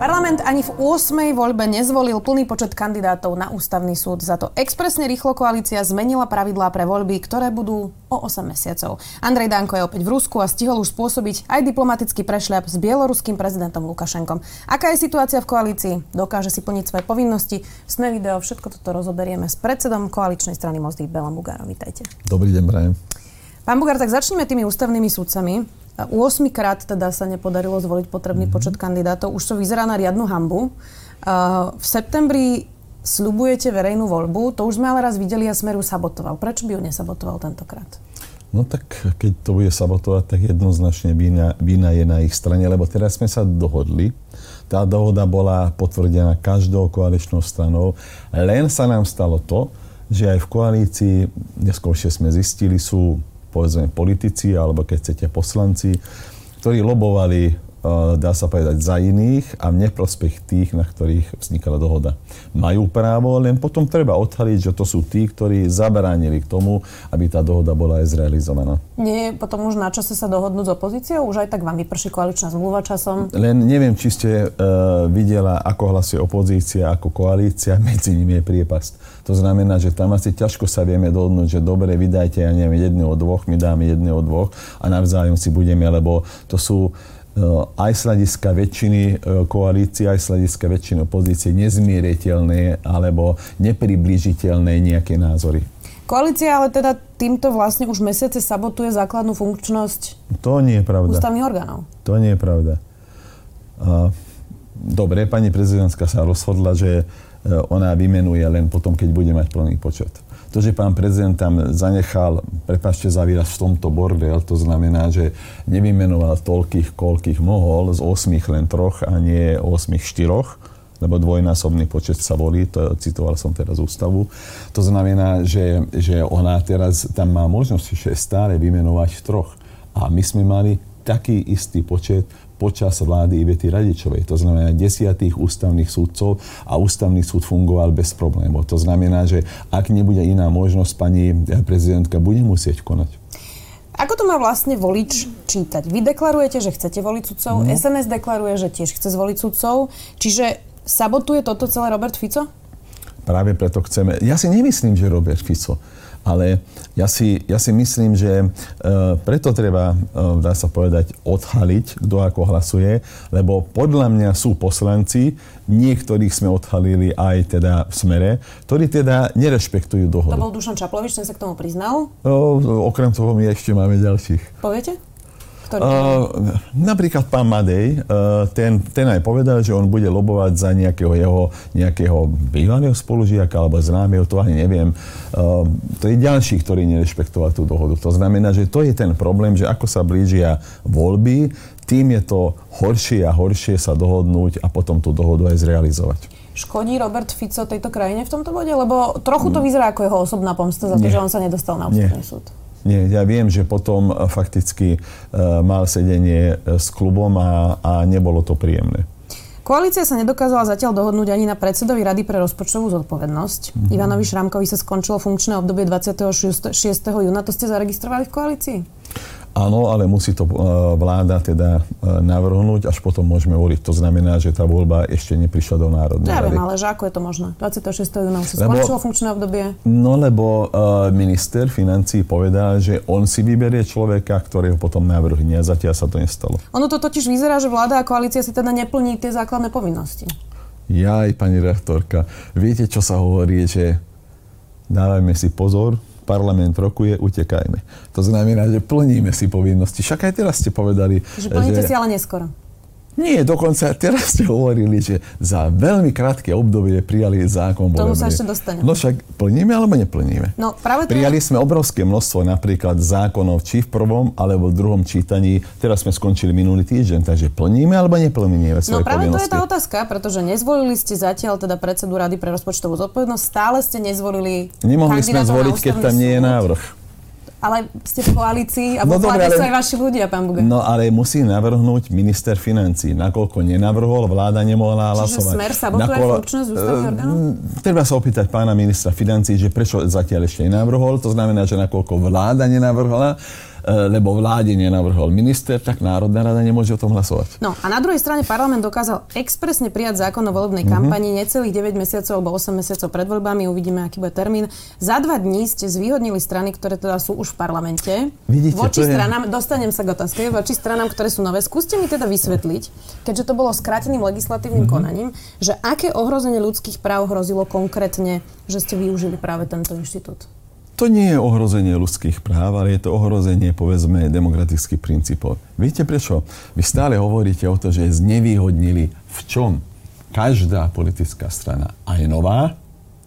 Parlament ani v 8. voľbe nezvolil plný počet kandidátov na ústavný súd. Za to expresne rýchlo koalícia zmenila pravidlá pre voľby, ktoré budú o 8 mesiacov. Andrej Danko je opäť v Rusku a stihol už spôsobiť aj diplomatický prešľap s bieloruským prezidentom Lukašenkom. Aká je situácia v koalícii? Dokáže si plniť svoje povinnosti? Sme video, všetko toto rozoberieme s predsedom koaličnej strany Mozdy Belom Bugárom. Vítajte. Dobrý deň, Brian. Pán Bugár, tak začneme tými ústavnými súdcami. 8 krát teda sa nepodarilo zvoliť potrebný mm-hmm. počet kandidátov. Už to vyzerá na riadnu hambu. V septembri slubujete verejnú voľbu, to už sme ale raz videli a Smeru sabotoval. Prečo by ju nesabotoval tentokrát? No tak keď to bude sabotovať, tak jednoznačne vína, vína je na ich strane, lebo teraz sme sa dohodli. Tá dohoda bola potvrdená každou koaličnou stranou. Len sa nám stalo to, že aj v koalícii, neskôršie sme zistili, sú povedzme politici alebo keď chcete poslanci, ktorí lobovali dá sa povedať, za iných a v neprospech tých, na ktorých vznikala dohoda. Majú právo, len potom treba odhaliť, že to sú tí, ktorí zabránili k tomu, aby tá dohoda bola aj zrealizovaná. Nie potom už na čase sa dohodnúť s opozíciou? Už aj tak vám vyprší koaličná zmluva časom? Len neviem, či ste uh, videla, ako hlasuje opozícia, ako koalícia, medzi nimi je priepasť. To znamená, že tam asi ťažko sa vieme dohodnúť, že dobre, vydajte, ja neviem, jedného, dvoch, my dáme jedného, dvoch a navzájom si budeme, lebo to sú Eh, aj z hľadiska väčšiny eh, koalície, aj z hľadiska väčšiny opozície nezmieriteľné alebo nepriblížiteľné nejaké názory. Koalícia ale teda týmto vlastne už mesiace sabotuje základnú funkčnosť to nie je pravda. ústavných orgánov. To nie je pravda. Dobre, pani prezidentka sa rozhodla, že eh, ona vymenuje len potom, keď bude mať plný počet. To, že pán prezident tam zanechal, prepašte za výraz, v tomto bordel, to znamená, že nevymenoval toľkých, koľkých mohol, z 8 len troch a nie 8 štyroch, lebo dvojnásobný počet sa volí, to citoval som teraz ústavu. To znamená, že, že ona teraz tam má možnosť stále vymenovať troch. A my sme mali taký istý počet počas vlády Ivety Radičovej. To znamená desiatých ústavných súdcov a ústavný súd fungoval bez problémov. To znamená, že ak nebude iná možnosť, pani prezidentka bude musieť konať. Ako to má vlastne volič čítať? Vy deklarujete, že chcete voliť sudcov, no. SMS deklaruje, že tiež chce zvoliť sudcov, čiže sabotuje toto celé Robert Fico? Práve preto chceme. Ja si nemyslím, že Robert Fico ale ja si, ja si myslím, že e, preto treba, e, dá sa povedať, odhaliť, kto ako hlasuje, lebo podľa mňa sú poslanci, niektorých sme odhalili aj teda v smere, ktorí teda nerešpektujú dohodu. To bol Dušan Čaplovič, ten sa k tomu priznal? O, okrem toho my ešte máme ďalších. Poviete? Ktorý? Uh, napríklad pán Madej, uh, ten, ten aj povedal, že on bude lobovať za nejakého jeho nejakého bývalého spolužiaka alebo známeho, to ani neviem. Uh, to je ďalší, ktorý nerešpektoval tú dohodu. To znamená, že to je ten problém, že ako sa blížia voľby, tým je to horšie a horšie sa dohodnúť a potom tú dohodu aj zrealizovať. Škodí Robert Fico tejto krajine v tomto bode? Lebo trochu to vyzerá ako jeho osobná pomsta za to, Nie. že on sa nedostal na ústavný súd. Nie, ja viem, že potom eh, fakticky uh, mal sedenie eh, s klubom a, a nebolo to príjemné. Koalícia sa nedokázala zatiaľ dohodnúť ani na predsedovi Rady pre rozpočtovú zodpovednosť. Mm-hmm. Ivanovi Šramkovi sa skončilo funkčné obdobie 26. júna. To ste zaregistrovali v koalícii? Áno, ale musí to e, vláda teda e, navrhnúť, až potom môžeme voliť. To znamená, že tá voľba ešte neprišla do Národnej rady. Ja ale že ako je to možné? 26. júna sa skončilo funkčné obdobie? No lebo uh, minister financí povedal, že on si vyberie človeka, ktorý ho potom navrhne a zatiaľ sa to nestalo. Ono to totiž vyzerá, že vláda a koalícia si teda neplní tie základné povinnosti. Ja aj pani rektorka, viete, čo sa hovorí, že dávajme si pozor, parlament rokuje, utekajme. To znamená, že plníme si povinnosti. Však aj teraz ste povedali... Že plníte že... si ale neskoro. Nie, dokonca teraz ste hovorili, že za veľmi krátke obdobie prijali zákon Tomu sa ešte dostaneme. No však plníme alebo neplníme? No, práve to prijali sme obrovské množstvo napríklad zákonov či v prvom alebo v druhom čítaní. Teraz sme skončili minulý týždeň, takže plníme alebo neplníme svoje No práve povinnosti? to je tá otázka, pretože nezvolili ste zatiaľ teda predsedu Rady pre rozpočtovú zodpovednosť, stále ste nezvolili Nemohli sme zvoliť, keď tam nie je návrh. Ale ste v koalícii a no, dobre, ale, sú aj vaši ľudia, pán Buga. No ale musí navrhnúť minister financí. Nakoľko nenavrhol, vláda nemohla hlasovať. Čiže smer sabotuje Nakolo... funkčnosť eh? Treba sa opýtať pána ministra financí, že prečo zatiaľ ešte nenavrhol. To znamená, že nakoľko vláda nenavrhla, lebo vláde nenavrhol minister, tak Národná rada nemôže o tom hlasovať. No a na druhej strane parlament dokázal expresne prijať zákon o volebnej mm-hmm. kampani necelých 9 mesiacov alebo 8 mesiacov pred voľbami, uvidíme, aký bude termín. Za dva dní ste zvýhodnili strany, ktoré teda sú už v parlamente. Vidíte, voči stranám, je... dostanem sa k otázke, voči stranám, ktoré sú nové. Skúste mi teda vysvetliť, keďže to bolo skráteným legislatívnym mm-hmm. konaním, že aké ohrozenie ľudských práv hrozilo konkrétne, že ste využili práve tento inštitút to nie je ohrozenie ľudských práv, ale je to ohrozenie, povedzme, demokratických princípov. Viete prečo? Vy stále hovoríte o to, že znevýhodnili v čom každá politická strana, aj nová,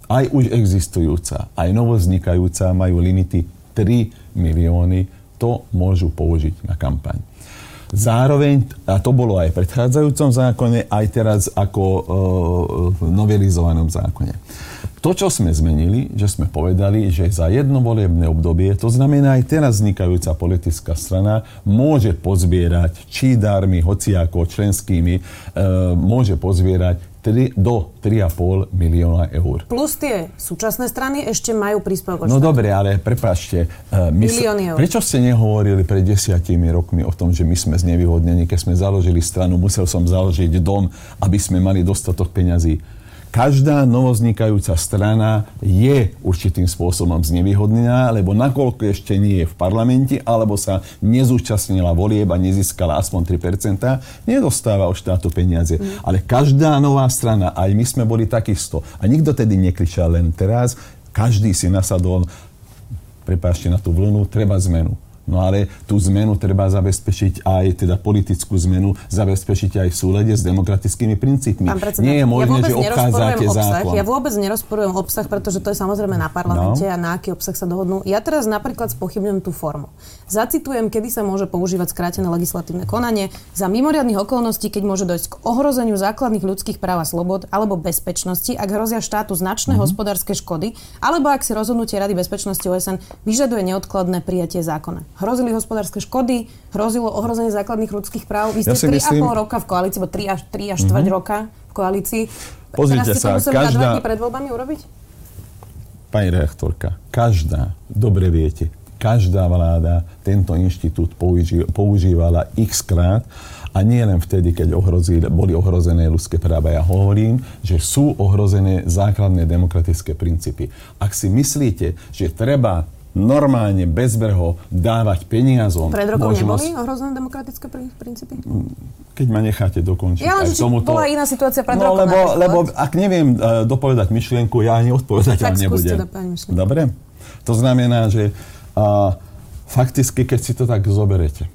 aj už existujúca, aj novoznikajúca, majú limity 3 milióny, to môžu použiť na kampaň. Zároveň, a to bolo aj v predchádzajúcom zákone, aj teraz ako e, novelizovanom zákone. To, čo sme zmenili, že sme povedali, že za jedno volebné obdobie, to znamená aj teraz vznikajúca politická strana, môže pozbierať či darmi, hociako členskými, e, môže pozbierať 3, do 3,5 milióna eur. Plus tie súčasné strany ešte majú príspevok No dobre, ale. Uh, Milióny eur. Prečo ste nehovorili pred desiatimi rokmi o tom, že my sme znevýhodnení? Keď sme založili stranu, musel som založiť dom, aby sme mali dostatok peňazí každá novoznikajúca strana je určitým spôsobom znevýhodnená, lebo nakoľko ešte nie je v parlamente, alebo sa nezúčastnila volieb a nezískala aspoň 3%, nedostáva od štátu peniaze. Mm. Ale každá nová strana, aj my sme boli takisto. A nikto tedy nekričal len teraz, každý si nasadol, prepáčte na tú vlnu, treba zmenu. No ale tú zmenu treba zabezpečiť aj, teda politickú zmenu, zabezpečiť aj v súlede s demokratickými princípmi. Predseda, Nie je možné, ja že obchádzate obsah, zákon. Ja vôbec nerozporujem obsah, pretože to je samozrejme na parlamente no. a na aký obsah sa dohodnú. Ja teraz napríklad spochybňujem tú formu. Zacitujem, kedy sa môže používať skrátené legislatívne konanie za mimoriadných okolností, keď môže dojsť k ohrozeniu základných ľudských práv a slobod alebo bezpečnosti, ak hrozia štátu značné mm-hmm. hospodárske škody, alebo ak si rozhodnutie Rady bezpečnosti OSN vyžaduje neodkladné prijatie zákona hrozili hospodárske škody, hrozilo ohrozenie základných ľudských práv. Vy ste ja 3,5 myslím... roka v koalícii, alebo 3 až, 3 až 4 mm-hmm. roka v koalícii. Pozrite sa, každá... pred voľbami urobiť? Pani reaktorka, každá, dobre viete, každá vláda tento inštitút používala x krát a nie len vtedy, keď ohrozili, boli ohrozené ľudské práva. Ja hovorím, že sú ohrozené základné demokratické princípy. Ak si myslíte, že treba normálne bezbrho dávať peniazom. Pred rokom možnosť... neboli ohrozené demokratické princípy? Keď ma necháte dokončiť. Ja len, že tomuto... bola iná situácia pred no, rokom. Lebo, lebo ak neviem uh, dopovedať myšlienku, ja ani odpovedať tak nebudem. Dobre? To znamená, že uh, fakticky, keď si to tak zoberete,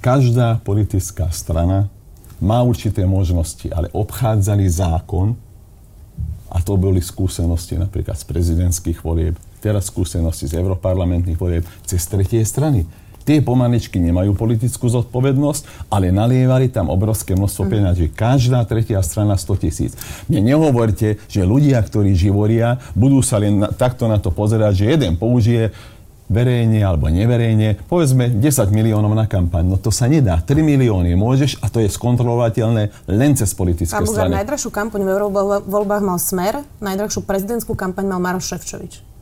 každá politická strana má určité možnosti, ale obchádzali zákon, a to boli skúsenosti napríklad z prezidentských volieb, teraz skúsenosti z europarlamentných volieb cez tretie strany. Tie pomaličky nemajú politickú zodpovednosť, ale nalievali tam obrovské množstvo mm. peňazí. Každá tretia strana 100 tisíc. Mne nehovorte, že ľudia, ktorí živoria, budú sa len na, takto na to pozerať, že jeden použije verejne alebo neverejne, povedzme 10 miliónov na kampaň. No to sa nedá. 3 milióny môžeš a to je skontrolovateľné len cez politické Pán strany. najdrahšiu kampaň v eurovoľbách mal Smer, najdrahšiu prezidentskú kampaň mal Maroš Ševčovič.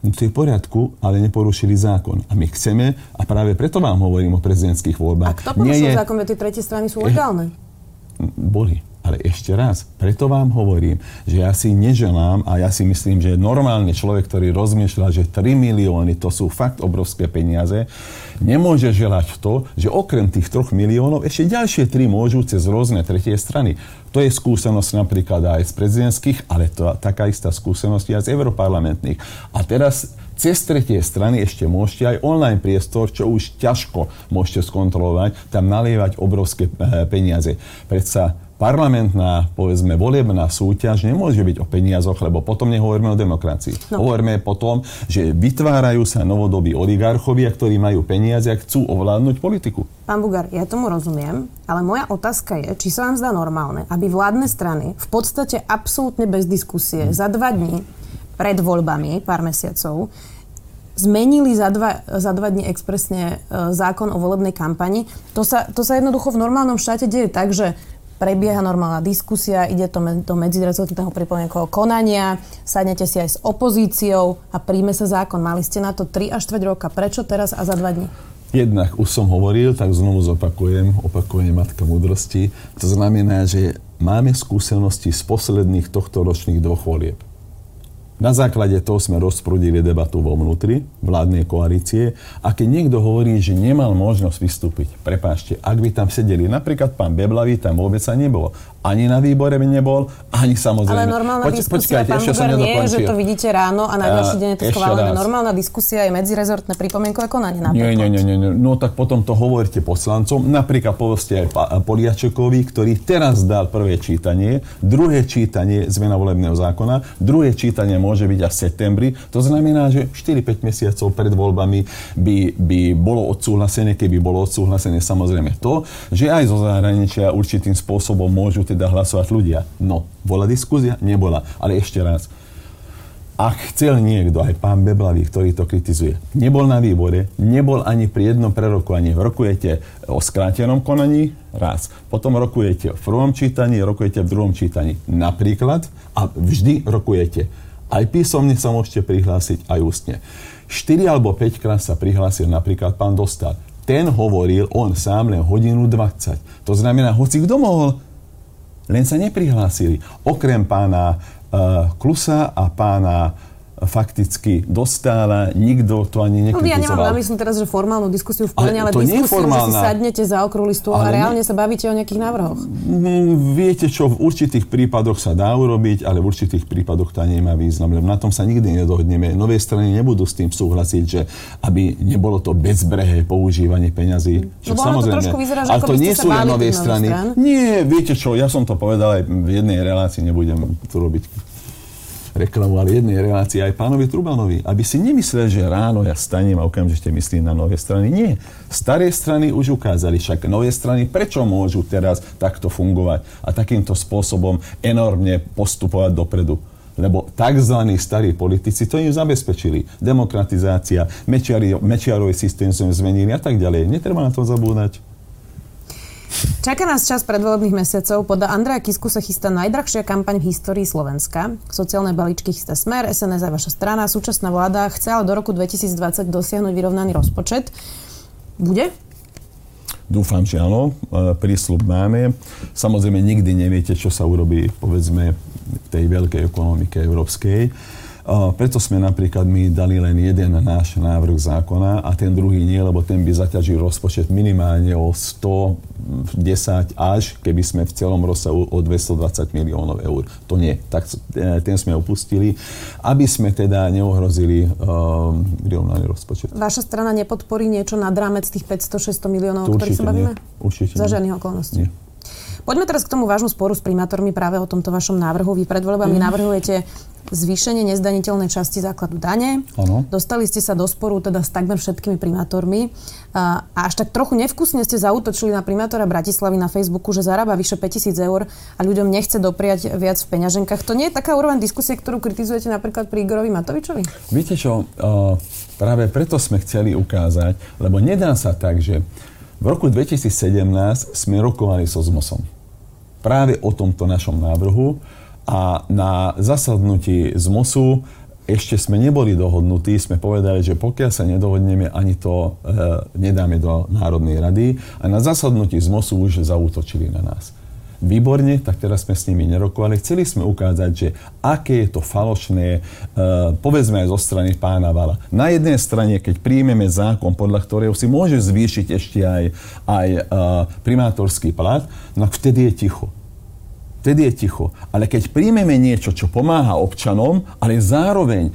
No to je v poriadku, ale neporušili zákon. A my chceme, a práve preto vám hovorím o prezidentských voľbách. A kto porušil je... zákon, tie tretie strany sú legálne? Boli. Ale ešte raz, preto vám hovorím, že ja si neželám a ja si myslím, že normálny človek, ktorý rozmýšľa, že 3 milióny to sú fakt obrovské peniaze, nemôže želať to, že okrem tých 3 miliónov ešte ďalšie 3 môžu cez rôzne tretie strany. To je skúsenosť napríklad aj z prezidentských, ale to taká istá skúsenosť aj z europarlamentných. A teraz cez tretie strany ešte môžete aj online priestor, čo už ťažko môžete skontrolovať, tam nalievať obrovské eh, peniaze. Predsa parlamentná, povedzme, volebná súťaž nemôže byť o peniazoch, lebo potom nehovoríme o demokracii. No. Hovoríme potom, že vytvárajú sa novodobí oligarchovia, ktorí majú peniaze a chcú ovládnuť politiku. Pán Bugar, ja tomu rozumiem, ale moja otázka je, či sa vám zdá normálne, aby vládne strany v podstate absolútne bez diskusie za dva dní pred voľbami, pár mesiacov, zmenili za dva, za dva dní expresne e, zákon o volebnej kampani. To sa, to sa jednoducho v normálnom štáte deje tak, že prebieha normálna diskusia, ide to do medzirezortného pripomienkového konania, sadnete si aj s opozíciou a príjme sa zákon. Mali ste na to 3 až 4 roka. Prečo teraz a za 2 dní? Jednak už som hovoril, tak znovu zopakujem, opakujem matka múdrosti. To znamená, že máme skúsenosti z posledných tohto ročných dvoch volieb. Na základe toho sme rozprudili debatu vo vnútri vládnej koalície a keď niekto hovorí, že nemal možnosť vystúpiť, prepáčte, ak by tam sedeli, napríklad pán Beblavý tam vôbec sa nebol ani na výbore by nebol, ani samozrejme... Ale normálna Poč- diskusia, počkajte, ešte Buber, nie, že to vidíte ráno a na ďalší deň je to schválené. Normálna diskusia je medzirezortné pripomienkové konanie napríklad. Nie, nie, nie, nie, no tak potom to hovoríte poslancom. Napríklad povedzte aj Poliačekovi, ktorý teraz dal prvé čítanie, druhé čítanie zmena volebného zákona, druhé čítanie môže byť až v septembri. To znamená, že 4-5 mesiacov pred voľbami by, by bolo odsúhlasené, keby bolo odsúhlasené samozrejme to, že aj zo zahraničia určitým spôsobom môžu teda hlasovať ľudia. No, bola diskuzia? Nebola. Ale ešte raz, ak chcel niekto, aj pán Beblavý, ktorý to kritizuje, nebol na výbore, nebol ani pri jednom prerokovaní. Rokujete o skrátenom konaní, raz. Potom rokujete v prvom čítaní, rokujete v druhom čítaní. Napríklad, a vždy rokujete. Aj písomne sa môžete prihlásiť, aj ústne. 4 alebo 5 krát sa prihlásil napríklad pán Dostal. Ten hovoril on sám len hodinu 20. To znamená, hoci kto mohol, len sa neprihlásili. Okrem pána uh, Klusa a pána fakticky dostáva, nikto to ani nekritizoval. No, ja nemám na mysli teraz, že formálnu diskusiu v plene, ale, ale diskusiu, že si sadnete za okrúhly stôl a reálne ne... sa bavíte o nejakých návrhoch. Mm, viete čo, v určitých prípadoch sa dá urobiť, ale v určitých prípadoch to nemá význam, lebo na tom sa nikdy nedohodneme. Nové strany nebudú s tým súhlasiť, že aby nebolo to bezbrehé používanie peňazí. Čo no, samozrejme, to vyzerá, že ale to nie sú len nové strany. Stran. Nie, viete čo, ja som to povedal aj v jednej relácii, nebudem tu robiť reklamovali jednej relácii aj pánovi Trubanovi, aby si nemyslel, že ráno ja stanem a okamžite myslím na nové strany. Nie. Staré strany už ukázali, však nové strany prečo môžu teraz takto fungovať a takýmto spôsobom enormne postupovať dopredu lebo tzv. starí politici to im zabezpečili. Demokratizácia, mečiarový systém sme zmenili a tak ďalej. Netreba na to zabúdať. Čaká nás čas predvolebných mesiacov. Podľa Andreja Kisku sa chystá najdrahšia kampaň v histórii Slovenska. Sociálne balíčky chystá Smer, SNS aj vaša strana. Súčasná vláda chce ale do roku 2020 dosiahnuť vyrovnaný rozpočet. Bude? Dúfam, že áno. E, prísľub máme. Samozrejme, nikdy neviete, čo sa urobí, povedzme, v tej veľkej ekonomike európskej. Preto sme napríklad my dali len jeden náš návrh zákona a ten druhý nie, lebo ten by zaťažil rozpočet minimálne o 110 až, keby sme v celom rozsahu o 220 miliónov eur. To nie. Tak e, ten sme opustili, aby sme teda neohrozili um, vyrovnaný rozpočet. Vaša strana nepodporí niečo nad rámec tých 500-600 miliónov, o ktorých sa bavíme? Nie. Určite Za žiadnych okolností. Nie. Poďme teraz k tomu vášmu sporu s primátormi práve o tomto vašom návrhu. Vy pred voľbami mm. navrhujete zvýšenie nezdaniteľnej časti základu dane. Ano. Dostali ste sa do sporu teda s takmer všetkými primátormi. A až tak trochu nevkusne ste zautočili na primátora Bratislavy na Facebooku, že zarába vyše 5000 eur a ľuďom nechce dopriať viac v peňaženkách. To nie je taká úroveň diskusie, ktorú kritizujete napríklad pri Igorovi Matovičovi? Viete čo, práve preto sme chceli ukázať, lebo nedá sa tak, že v roku 2017 sme rokovali so ZMOSom práve o tomto našom návrhu a na zasadnutí z MOSu ešte sme neboli dohodnutí, sme povedali, že pokiaľ sa nedohodneme, ani to e, nedáme do Národnej rady. A na zasadnutí z MOSu už zautočili na nás. Výborne, tak teraz sme s nimi nerokovali. Chceli sme ukázať, že aké je to falošné, e, povedzme aj zo strany pána Vala. Na jednej strane, keď príjmeme zákon, podľa ktorého si môže zvýšiť ešte aj, aj e, primátorský plat, no vtedy je ticho vtedy je ticho. Ale keď príjmeme niečo, čo pomáha občanom, ale zároveň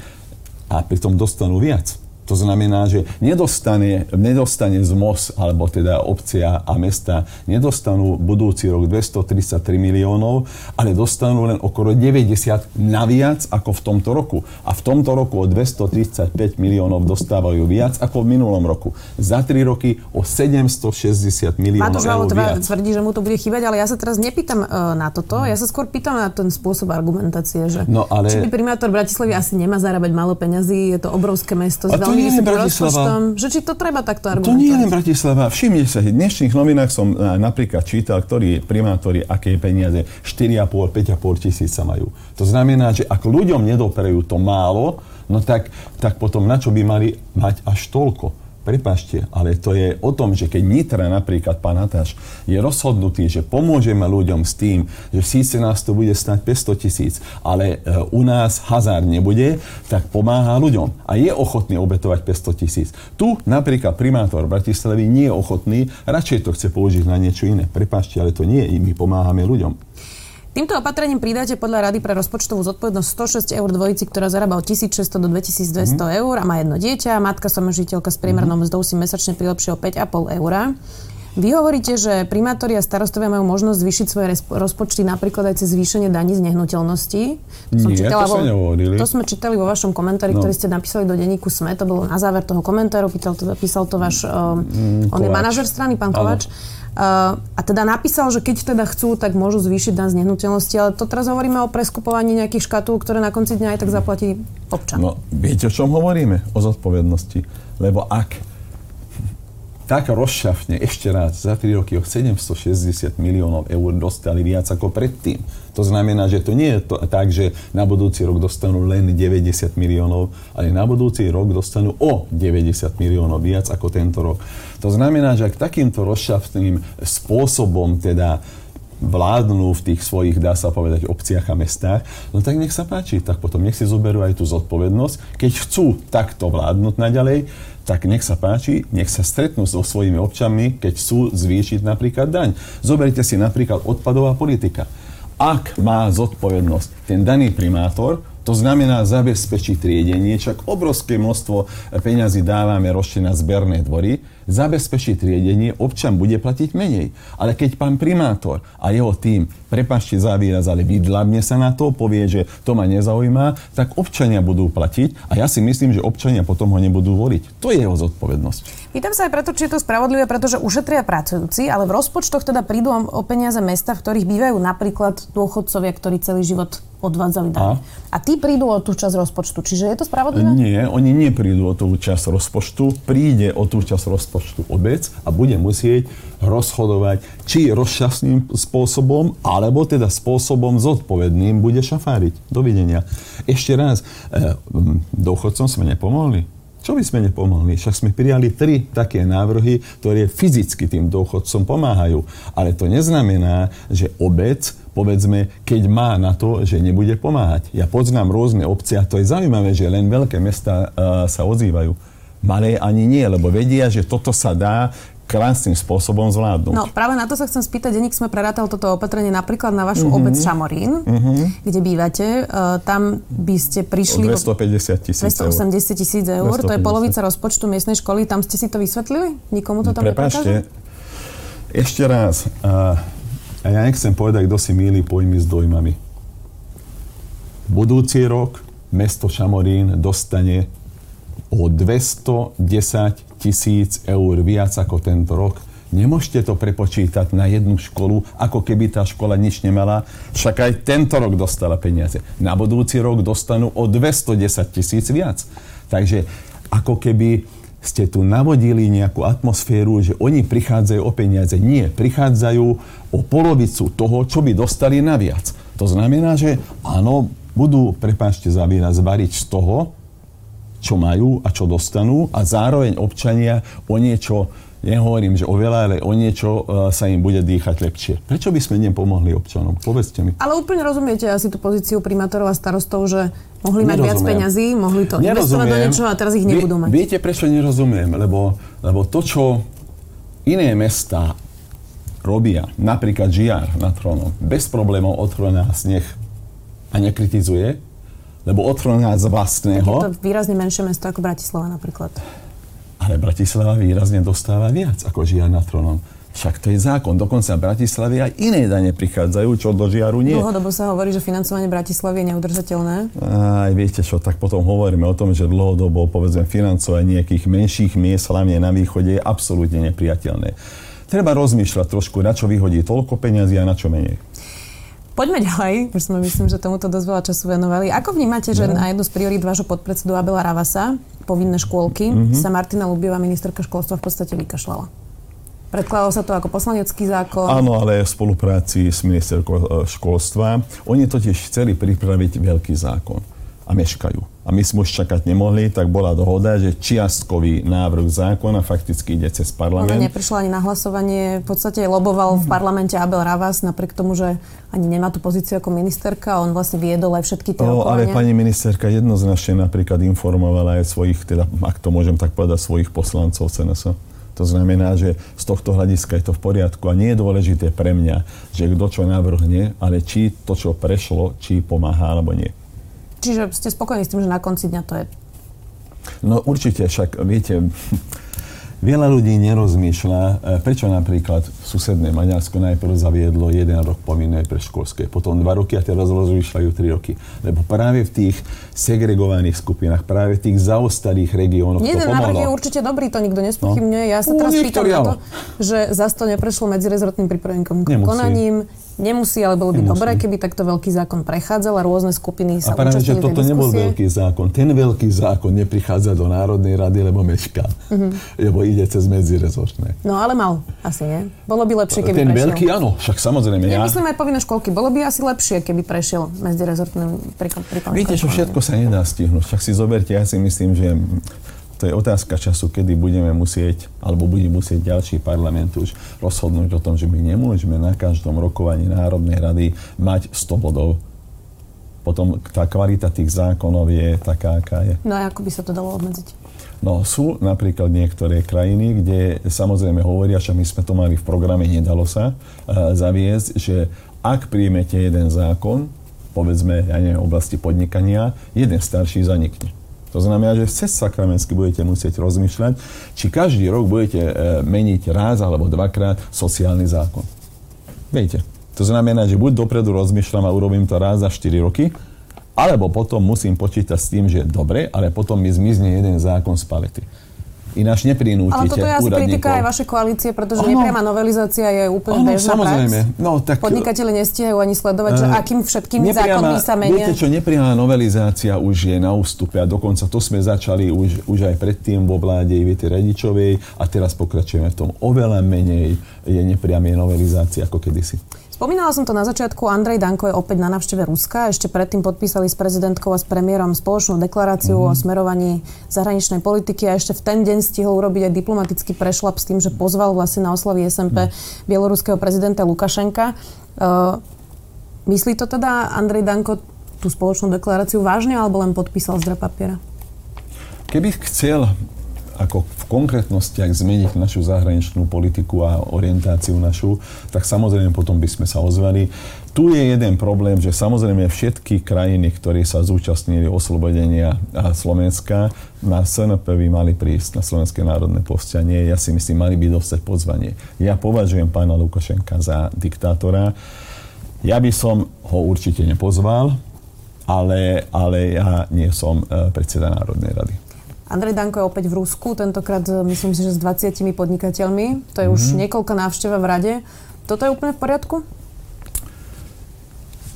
a pritom dostanú viac, to znamená, že nedostane, nedostane z MOS, alebo teda obcia a mesta, nedostanú budúci rok 233 miliónov, ale dostanú len okolo 90 naviac ako v tomto roku. A v tomto roku o 235 miliónov dostávajú viac ako v minulom roku. Za 3 roky o 760 miliónov Matúš eur viac. tvrdí, že mu to bude chýbať, ale ja sa teraz nepýtam uh, na toto, ja sa skôr pýtam na ten spôsob argumentácie, že no, ale... či by primátor Bratislavy asi nemá zarábať málo peňazí, je to obrovské mesto s zlomili si rozpočtom, že či to treba takto argumentovať. To nie je len Bratislava. Všimne sa, v dnešných novinách som napríklad čítal, ktorí primátori, aké peniaze 4,5-5,5 tisíca majú. To znamená, že ak ľuďom nedoperujú to málo, no tak, tak potom na čo by mali mať až toľko? Prepašte, ale to je o tom, že keď Nitra napríklad, pán Natáš, je rozhodnutý, že pomôžeme ľuďom s tým, že síce nás to bude stať 500 tisíc, ale e, u nás hazard nebude, tak pomáha ľuďom a je ochotný obetovať 500 tisíc. Tu napríklad primátor Bratislavy nie je ochotný, radšej to chce použiť na niečo iné. Prepašte, ale to nie my pomáhame ľuďom. Týmto opatrením pridáte podľa Rady pre rozpočtovú zodpovednosť 106 eur dvojici, ktorá zarába od 1600 do 2200 mm. eur a má jedno dieťa. Matka samožiteľka s priemernou mm. mzdou si mesačne prilepšie o 5,5 eur. Vy hovoríte, že primátori a starostovia majú možnosť zvýšiť svoje rozpočty napríklad aj cez zvýšenie daní z nehnuteľností. To, som Nie, to vo, to sme čítali vo vašom komentári, no. ktorý ste napísali do denníku SME. To bolo na záver toho komentáru. Pýtal to, písal to váš... mm, on je manažer strany, pán Kovač. Uh, a teda napísal, že keď teda chcú, tak môžu zvýšiť dan z nehnuteľnosti, ale to teraz hovoríme o preskupovaní nejakých škatúl, ktoré na konci dňa aj tak zaplatí občan. No, viete, o čom hovoríme? O zodpovednosti. Lebo ak tak rozšafne ešte raz za 3 roky o 760 miliónov eur dostali viac ako predtým. To znamená, že to nie je to, tak, že na budúci rok dostanú len 90 miliónov, ale na budúci rok dostanú o 90 miliónov viac ako tento rok. To znamená, že ak takýmto rozšafným spôsobom teda vládnu v tých svojich, dá sa povedať, obciach a mestách, no tak nech sa páči, tak potom nech si zoberú aj tú zodpovednosť. Keď chcú takto vládnuť naďalej, tak nech sa páči, nech sa stretnú so svojimi občanmi, keď chcú zvýšiť napríklad daň. Zoberte si napríklad odpadová politika. Ak má zodpovednosť ten daný primátor, to znamená zabezpečiť triedenie, čak obrovské množstvo peňazí dávame ročne na zberné dvory, zabezpečiť triedenie, občan bude platiť menej. Ale keď pán primátor a jeho tým, prepašte za výraz, ale vydlabne sa na to, povie, že to ma nezaujíma, tak občania budú platiť a ja si myslím, že občania potom ho nebudú voliť. To je jeho zodpovednosť. Pýtam sa aj preto, či je to spravodlivé, pretože ušetria pracujúci, ale v rozpočtoch teda prídu o peniaze mesta, v ktorých bývajú napríklad dôchodcovia, ktorí celý život odvádzali dane. A. a tí prídu o tú časť rozpočtu. Čiže je to spravodlivé? Nie, oni neprídu o tú časť rozpočtu. Príde o tú časť rozpočtu obec a bude musieť rozhodovať, či rozšťastným spôsobom, alebo teda spôsobom zodpovedným bude šafáriť. Dovidenia. Ešte raz, e, dôchodcom sme nepomohli. Čo by sme nepomohli? Však sme prijali tri také návrhy, ktoré fyzicky tým dôchodcom pomáhajú. Ale to neznamená, že obec povedzme, keď má na to, že nebude pomáhať. Ja poznám rôzne obce a to je zaujímavé, že len veľké mesta uh, sa ozývajú. Malé ani nie, lebo vedia, že toto sa dá krásnym spôsobom zvládnuť. No práve na to sa chcem spýtať, Deník sme prerátal toto opatrenie napríklad na vašu uh-huh. obec Šamorín, uh-huh. kde bývate. Uh, tam by ste prišli... O 250 tisíc 280 tisíc eur, 250. to je polovica rozpočtu miestnej školy. Tam ste si to vysvetlili? Nikomu to tam Prepašte, ešte raz. Uh, ja nechcem povedať, kto si míli pojmy s dojmami. Budúci rok mesto Šamorín dostane o 210 tisíc eur viac ako tento rok. Nemôžete to prepočítať na jednu školu, ako keby tá škola nič nemala. Však aj tento rok dostala peniaze. Na budúci rok dostanú o 210 tisíc viac. Takže ako keby ste tu navodili nejakú atmosféru, že oni prichádzajú o peniaze. Nie, prichádzajú o polovicu toho, čo by dostali naviac. To znamená, že áno, budú, prepáčte za výraz, variť z toho, čo majú a čo dostanú a zároveň občania o niečo nehovorím, že oveľa, ale o niečo uh, sa im bude dýchať lepšie. Prečo by sme nepomohli občanom? Povedzte mi. Ale úplne rozumiete asi tú pozíciu primátorov a starostov, že mohli mať nerozumiem. viac peňazí, mohli to nerozumiem. investovať do niečoho a teraz ich nebudú mať. Viete, prečo nerozumiem? Lebo, lebo to, čo iné mesta robia, napríklad Žiar na trónom, bez problémov otvorená sneh a nekritizuje, lebo otvorená z vlastného. Tak je to výrazne menšie mesto ako Bratislava napríklad. Ale Bratislava výrazne dostáva viac ako Žiar na trónom. Však to je zákon. Dokonca v Bratislave aj iné dane prichádzajú, čo do žiaru nie. Dlhodobo sa hovorí, že financovanie Bratislavy je neudržateľné. Aj viete čo, tak potom hovoríme o tom, že dlhodobo povedzme financovanie nejakých menších miest, hlavne na východe, je absolútne nepriateľné. Treba rozmýšľať trošku, na čo vyhodí toľko peniazy a na čo menej. Poďme ďalej, už sme myslím, že tomuto dosť veľa času venovali. Ako vnímate, že no. na jednu z priorít vášho podpredsedu Abela Ravasa povinné škôlky, mm-hmm. sa Martina Lubiová, ministerka školstva, v podstate vykašľala. Predkladalo sa to ako poslanecký zákon. Áno, ale v spolupráci s ministerkou e, školstva. Oni totiž chceli pripraviť veľký zákon a meškajú. A my sme už čakať nemohli, tak bola dohoda, že čiastkový návrh zákona fakticky ide cez parlament. Ale neprišlo ani na hlasovanie. V podstate loboval v parlamente Abel Ravas, napriek tomu, že ani nemá tú pozíciu ako ministerka. On vlastne viedol aj všetky tie o, Ale pani ministerka jednoznačne napríklad informovala aj svojich, teda, ak to môžem tak povedať, svojich poslancov CNS. To znamená, že z tohto hľadiska je to v poriadku a nie je dôležité pre mňa, že kto čo navrhne, ale či to, čo prešlo, či pomáha alebo nie. Čiže ste spokojní s tým, že na konci dňa to je... No určite, však viete, Veľa ľudí nerozmýšľa, e, prečo napríklad susedné Maďarsko najprv zaviedlo jeden rok povinné predškolské, potom dva roky a teraz rozmýšľajú tri roky. Lebo práve v tých segregovaných skupinách, práve v tých zaostalých regiónoch Jeden návrh je určite dobrý, to nikto nespochybňuje. No. Ja sa teraz no, pýtam na to, že zase to neprešlo medzirezortným pripomienkom konaním Nemusí, ale bolo by Nemusí. dobré, keby takto veľký zákon prechádzal a rôzne skupiny sa A práve, že toto nebol veľký zákon. Ten veľký zákon neprichádza do Národnej rady, lebo mešká. Uh-huh. Lebo ide cez medzirezortné. No ale mal, asi nie. Bolo by lepšie, keby Ten prešiel. veľký, áno, však samozrejme. Ja, ja myslím aj povinné školky. Bolo by asi lepšie, keby prešiel medzirezortným prikom. Viete, čo všetko sa nedá stihnúť. Však si zoberte, ja si myslím, že to je otázka času, kedy budeme musieť, alebo bude musieť ďalší parlament už rozhodnúť o tom, že my nemôžeme na každom rokovaní Národnej rady mať 100 bodov. Potom tá kvalita tých zákonov je taká, aká je. No a ako by sa to dalo obmedziť? No sú napríklad niektoré krajiny, kde samozrejme hovoria, že my sme to mali v programe, nedalo sa uh, zaviesť, že ak príjmete jeden zákon, povedzme, ja neviem, oblasti podnikania, jeden starší zanikne. To znamená, že cez sakramensky budete musieť rozmýšľať, či každý rok budete e, meniť raz alebo dvakrát sociálny zákon. Viete, to znamená, že buď dopredu rozmýšľam a urobím to raz za 4 roky, alebo potom musím počítať s tým, že dobre, ale potom mi zmizne jeden zákon z palety. Ináč neprinútite Ale toto je asi kritika aj vašej koalície, pretože ano. nepriama novelizácia je úplne ano, bežná samozrejme. prax. No, tak, Podnikateľe nestihajú ani sledovať, uh, že eh, akým všetkým zákonmi sa menia. Viete čo, nepriama novelizácia už je na ústupe a dokonca to sme začali už, už aj predtým vo vláde Ivety Radičovej a teraz pokračujeme v tom. Oveľa menej je nepriamej novelizácie ako kedysi. Spomínala som to na začiatku, Andrej Danko je opäť na návšteve Ruska. Ešte predtým podpísali s prezidentkou a s premiérom spoločnú deklaráciu mm-hmm. o smerovaní zahraničnej politiky a ešte v ten deň stihol urobiť aj diplomatický prešlap s tým, že pozval vlastne na oslavy SMP mm. bieloruského prezidenta Lukašenka. Uh, myslí to teda Andrej Danko tú spoločnú deklaráciu vážne alebo len podpísal zdra papiera? Keby chcel ako v konkrétnostiach zmeniť našu zahraničnú politiku a orientáciu našu, tak samozrejme potom by sme sa ozvali. Tu je jeden problém, že samozrejme všetky krajiny, ktoré sa zúčastnili oslobodenia Slovenska, na SNP by mali prísť na Slovenské národné povstanie. Ja si myslím, mali by dostať pozvanie. Ja považujem pána Lukašenka za diktátora. Ja by som ho určite nepozval, ale, ale ja nie som e, predseda Národnej rady. Andrej Danko je opäť v Rusku, tentokrát e, myslím si, že s 20 podnikateľmi. To je mm-hmm. už mhm. niekoľko návšteva v rade. Toto je úplne v poriadku?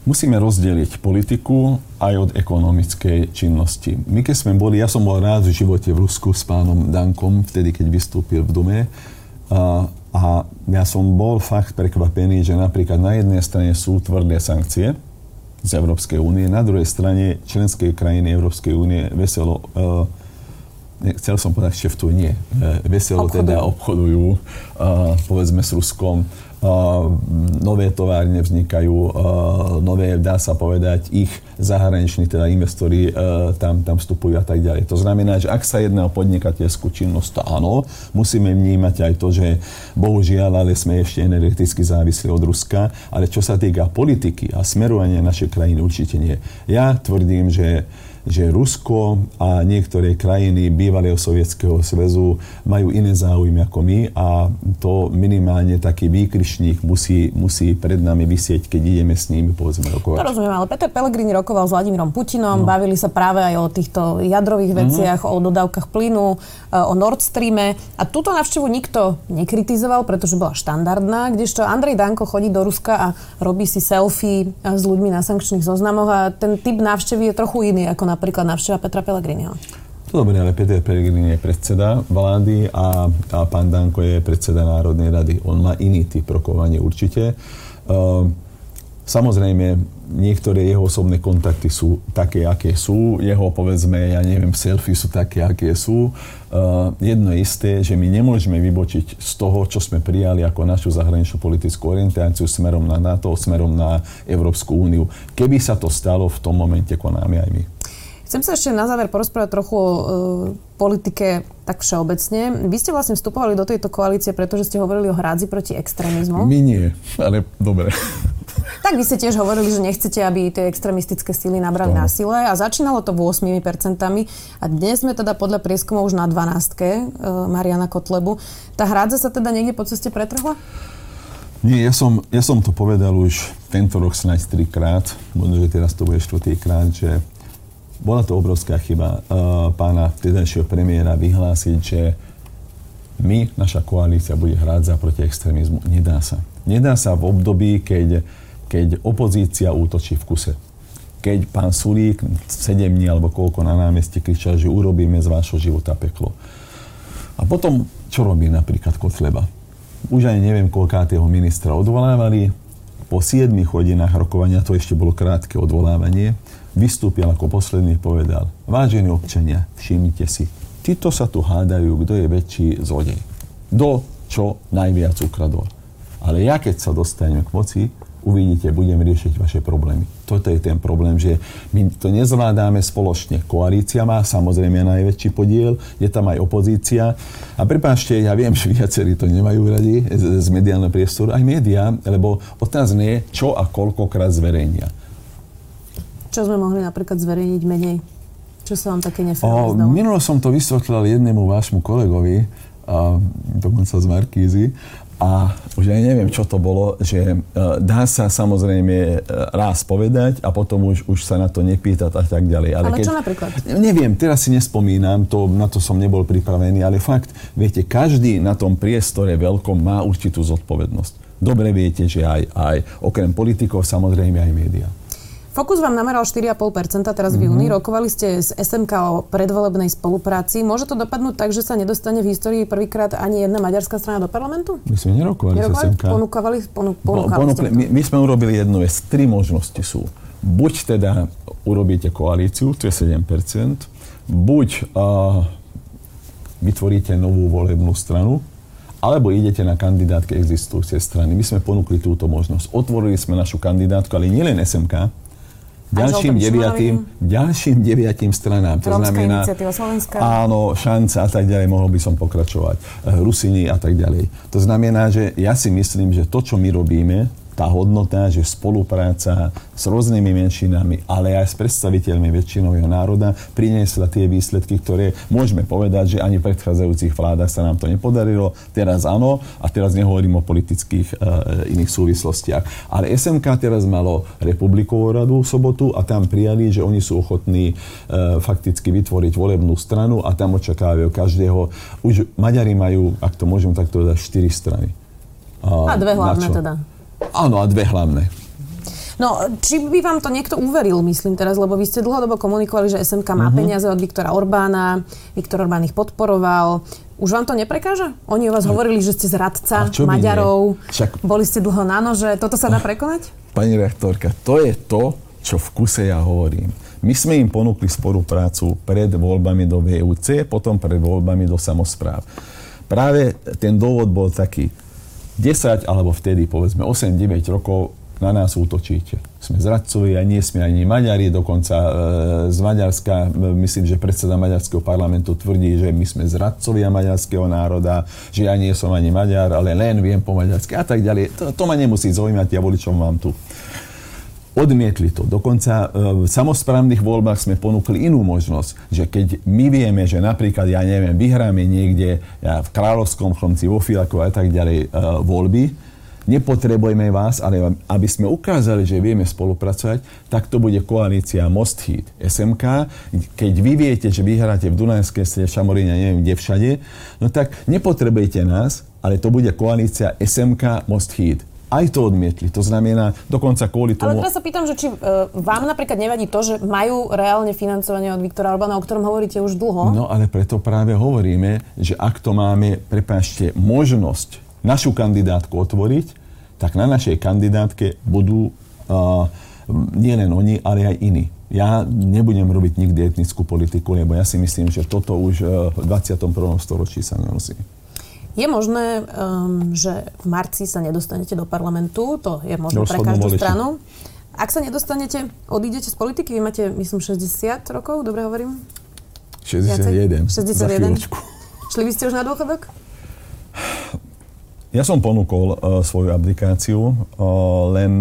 Musíme rozdeliť politiku aj od ekonomickej činnosti. My keď sme boli, ja som bol rád v živote v Rusku s pánom Dankom, vtedy keď vystúpil v Dume. A, a ja som bol fakt prekvapený, že napríklad na jednej strane sú tvrdé sankcie z Európskej únie, na druhej strane členské krajiny Európskej únie veselo uh, chcel som povedať šeftu, nie. E, veselo Obchodujú. teda obchodujú, povedzme s Ruskom. Nové továrne vznikajú, nové, dá sa povedať, ich zahraniční teda investori e, tam, tam vstupujú a tak ďalej. To znamená, že ak sa jedná o podnikateľskú činnosť, to áno, musíme vnímať aj to, že bohužiaľ, ale sme ešte energeticky závislí od Ruska, ale čo sa týka politiky a smerovania našej krajiny, určite nie. Ja tvrdím, že že Rusko a niektoré krajiny bývalého sovietského zväzu majú iné záujmy ako my a to minimálne taký výkrišník musí, musí pred nami vysieť, keď ideme s nimi povedzme rokovať. To rozumiem, ale Peter Pellegrini rokoval s Vladimírom Putinom, no. bavili sa práve aj o týchto jadrových mhm. veciach, uh-huh. o dodávkach plynu, e, o Nord Streame a túto návštevu nikto nekritizoval, pretože bola štandardná, kdežto Andrej Danko chodí do Ruska a robí si selfie e, s ľuďmi na sankčných zoznamoch a ten typ návštevy je trochu iný ako napríklad návšteva Petra Pellegriniho? Dobre, ale Peter Pellegrini je predseda vlády a, a pán Danko je predseda Národnej rady. On má iný typ rokovania určite. Uh, samozrejme, niektoré jeho osobné kontakty sú také, aké sú. Jeho, povedzme, ja neviem, selfie sú také, aké sú. Uh, jedno je isté, že my nemôžeme vybočiť z toho, čo sme prijali ako našu zahraničnú politickú orientáciu smerom na NATO, smerom na Európsku úniu. Keby sa to stalo, v tom momente konáme aj my. Chcem sa ešte na záver porozprávať trochu o e, politike tak všeobecne. Vy ste vlastne vstupovali do tejto koalície, pretože ste hovorili o hrádzi proti extrémizmu. My nie, ale dobre. Tak vy ste tiež hovorili, že nechcete, aby tie extrémistické síly nabrali na sile a začínalo to 8% a dnes sme teda podľa prieskumov už na 12 e, Mariana Kotlebu. Tá hrádza sa teda niekde po ceste pretrhla? Nie, ja som, ja som to povedal už tento rok snáď trikrát, možno, že teraz to bude štvrtýkrát, že bola to obrovská chyba uh, pána vtedajšieho premiéra vyhlásiť, že my, naša koalícia, bude hrať za proti extrémizmu. Nedá sa. Nedá sa v období, keď, keď opozícia útočí v kuse. Keď pán Sulík 7 dní alebo koľko na námestí kričal, že urobíme z vášho života peklo. A potom, čo robí napríklad Kotleba? Už aj neviem, koľkátého ministra odvolávali. Po 7 hodinách rokovania, to ešte bolo krátke odvolávanie, vystúpil ako posledný povedal, vážení občania, všimnite si, títo sa tu hádajú, kto je väčší zlodej. Kto čo najviac ukradol. Ale ja, keď sa dostanem k moci, uvidíte, budem riešiť vaše problémy. Toto je ten problém, že my to nezvládame spoločne. Koalícia má samozrejme najväčší podiel, je tam aj opozícia. A prepáčte, ja viem, že viacerí to nemajú radi z, z mediálneho priestoru, aj médiá, lebo otázne je, čo a koľkokrát zverejnia. Čo sme mohli napríklad zverejniť menej? Čo sa vám také neférové Minulo som to vysvetlil jednému vášmu kolegovi, a, dokonca z Markízy, a už aj neviem, čo to bolo, že uh, dá sa samozrejme uh, raz povedať a potom už, už sa na to nepýtať a tak ďalej. Ale, ale keď, čo napríklad? Neviem, teraz si nespomínam, to, na to som nebol pripravený, ale fakt, viete, každý na tom priestore veľkom má určitú zodpovednosť. Dobre viete, že aj, aj okrem politikov samozrejme aj médiá. Fokus vám nameral 4,5% teraz v júni. Mm-hmm. Rokovali ste s SMK o predvolebnej spolupráci. Môže to dopadnúť tak, že sa nedostane v histórii prvýkrát ani jedna maďarská strana do parlamentu? My sme nerokovali, nerokovali? s SMK. Ponúkavali, ponú, ponúkali my, my sme urobili jednu vec. Tri možnosti sú. Buď teda urobíte koalíciu, to je 7%, buď uh, vytvoríte novú volebnú stranu, alebo idete na kandidátke existujúcej strany. My sme ponúkli túto možnosť. Otvorili sme našu kandidátku, ale nielen SMK, ďalším deviatým, ďalším deviatým stranám. To Rómska znamená. Áno, šanca a tak ďalej, mohol by som pokračovať. Eh, Rusini a tak ďalej. To znamená, že ja si myslím, že to, čo my robíme, tá hodnota, že spolupráca s rôznymi menšinami, ale aj s predstaviteľmi väčšinového národa priniesla tie výsledky, ktoré môžeme povedať, že ani v predchádzajúcich vládach sa nám to nepodarilo. Teraz áno a teraz nehovorím o politických uh, iných súvislostiach. Ale SMK teraz malo republikovú radu v sobotu a tam prijali, že oni sú ochotní uh, fakticky vytvoriť volebnú stranu a tam očakávajú každého. Už Maďari majú, ak to môžem takto povedať, štyri strany. A, a dve hlavné teda. Áno, a dve hlavné. No, či by vám to niekto uveril, myslím teraz, lebo vy ste dlhodobo komunikovali, že SMK má uh-huh. peniaze od Viktora Orbána, Viktor Orbán ich podporoval. Už vám to neprekáža? Oni o vás no. hovorili, že ste zradca Maďarov, Však... boli ste dlho na nože. Toto sa dá prekonať? Pani rektorka, to je to, čo v kuse ja hovorím. My sme im ponúkli spoluprácu pred voľbami do VUC, potom pred voľbami do samozpráv. Práve ten dôvod bol taký, 10 alebo vtedy povedzme 8-9 rokov na nás útočíte. Sme zradcovia, nie sme ani Maďari, dokonca e, z Maďarska, myslím, že predseda Maďarského parlamentu tvrdí, že my sme zradcovia maďarského národa, že ja nie som ani Maďar, ale len viem po maďarsky a tak ďalej. To, to ma nemusí zaujímať, ja voličom mám tu. Odmietli to. Dokonca e, v samozprávnych voľbách sme ponúkli inú možnosť, že keď my vieme, že napríklad, ja neviem, vyhráme niekde ja, v Kráľovskom chlomci, vo Filaku a tak ďalej e, voľby, nepotrebujeme vás, ale aby sme ukázali, že vieme spolupracovať, tak to bude koalícia Most Heat SMK. Keď vy viete, že vyhráte v Dunajskej strede, Šamoríne, neviem kde všade, no tak nepotrebujete nás, ale to bude koalícia SMK Most Heat aj to odmietli. To znamená, dokonca kvôli tomu... Ale teraz sa pýtam, že či uh, vám napríklad nevadí to, že majú reálne financovanie od Viktora Orbána, o ktorom hovoríte už dlho? No ale preto práve hovoríme, že ak to máme, prepášte, možnosť našu kandidátku otvoriť, tak na našej kandidátke budú uh, nielen oni, ale aj iní. Ja nebudem robiť nikdy etnickú politiku, lebo ja si myslím, že toto už v 21. storočí sa nenosí. Je možné, um, že v marci sa nedostanete do parlamentu, to je možné pre každú voliči. stranu. Ak sa nedostanete, odídete z politiky, vy máte, myslím, 60 rokov, dobre hovorím? 61. 61. Šli by ste už na dôchodok? Ja som ponúkol uh, svoju abdikáciu, uh, len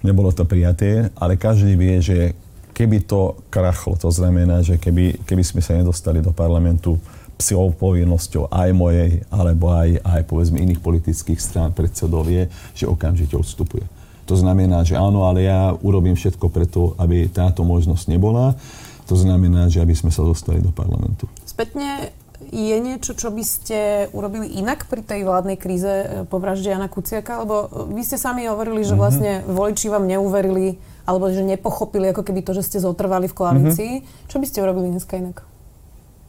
nebolo to prijaté, ale každý vie, že keby to krachlo, to znamená, že keby, keby sme sa nedostali do parlamentu, psou povinnosťou aj mojej, alebo aj, aj povedzme iných politických strán predsedov je, že okamžite odstupuje. To znamená, že áno, ale ja urobím všetko preto, aby táto možnosť nebola. To znamená, že aby sme sa dostali do parlamentu. Spätne je niečo, čo by ste urobili inak pri tej vládnej kríze eh, po vražde Jana Kuciaka? Lebo eh, vy ste sami hovorili, že mhm. vlastne voliči vám neuverili alebo že nepochopili ako keby to, že ste zotrvali v koalícii. Mm-hmm. Čo by ste urobili dneska inak?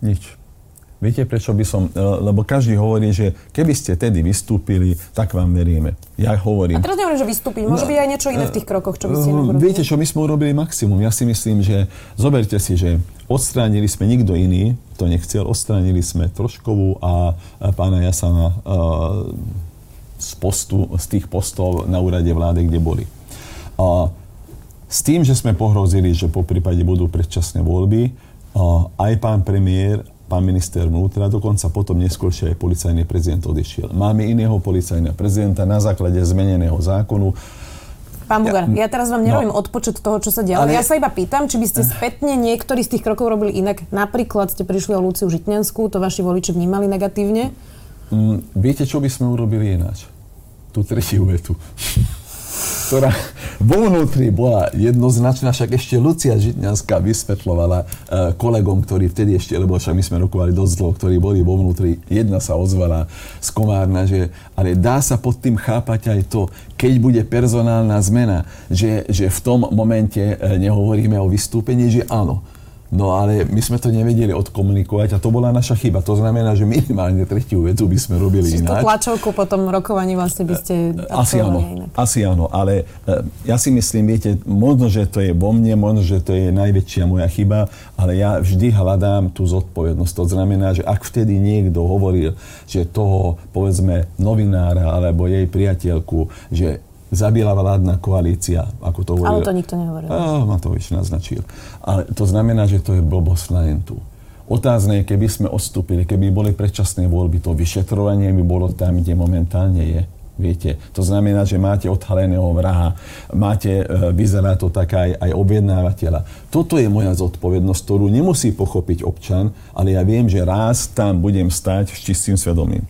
Nič. Viete, prečo by som... E, lebo každý hovorí, že keby ste tedy vystúpili, tak vám veríme. Ja hovorím... A teraz nehovorím, že vystúpiť. Môže no, byť aj niečo iné v tých krokoch, čo by ste urobili. Viete, čo my sme urobili maximum. Ja si myslím, že... Zoberte si, že odstránili sme nikto iný, to nechcel, odstránili sme Troškovú a, a pána Jasana a, e, z, postu, z tých postov na úrade vlády, kde boli. A, s tým, že sme pohrozili, že po prípade budú predčasné voľby, aj pán premiér, pán minister vnútra, dokonca potom neskôršie aj policajný prezident odišiel. Máme iného policajného prezidenta na základe zmeneného zákonu. Pán Bugar, ja, ja teraz vám nerobím no, odpočet toho, čo sa dialo. Ale... Ja sa iba pýtam, či by ste spätne niektorý z tých krokov robili inak. Napríklad ste prišli o Luciu Žitňanskú, to vaši voliči vnímali negatívne. Mm, viete, čo by sme urobili ináč? Tú tretiu vetu ktorá vo vnútri bola jednoznačná, však ešte Lucia Žitňanská vysvetlovala uh, kolegom, ktorí vtedy ešte, lebo však my sme rokovali dosť dlho, ktorí boli vo vnútri, jedna sa ozvala z Komárna, že ale dá sa pod tým chápať aj to, keď bude personálna zmena, že, že v tom momente uh, nehovoríme o vystúpení, že áno No ale my sme to nevedeli odkomunikovať a to bola naša chyba. To znamená, že minimálne tretiu vetu by sme robili Čiže ináč. Čiže tlačovku po tom rokovaní vlastne by ste Asi áno, inak. asi áno, ale e, ja si myslím, viete, možno, že to je vo mne, možno, že to je najväčšia moja chyba, ale ja vždy hľadám tú zodpovednosť. To znamená, že ak vtedy niekto hovoril, že toho, povedzme, novinára alebo jej priateľku, že zabila vládna koalícia, ako to hovoril. Ale to nikto nehovoril. Á, Matovič naznačil. Ale to znamená, že to je blbosť na entu. Otázne je, keby sme odstúpili, keby boli predčasné voľby, to vyšetrovanie by bolo tam, kde momentálne je. Viete, to znamená, že máte odhaleného vraha, máte, e, vyzerá to tak aj, aj objednávateľa. Toto je moja zodpovednosť, ktorú nemusí pochopiť občan, ale ja viem, že raz tam budem stať s čistým svedomím.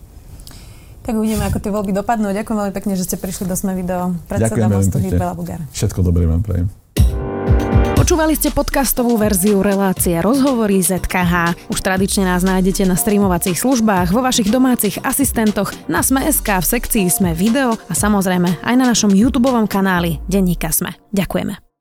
Tak uvidíme, ako tie voľby dopadnú. Ďakujem veľmi pekne, že ste prišli do Sme video. Predseda Mostu Hýbela Bugár. Všetko dobré vám prajem. Počúvali ste podcastovú verziu relácie Rozhovory ZKH. Už tradične nás nájdete na streamovacích službách, vo vašich domácich asistentoch, na Sme.sk, v sekcii Sme video a samozrejme aj na našom YouTube kanáli Denníka Sme. Ďakujeme.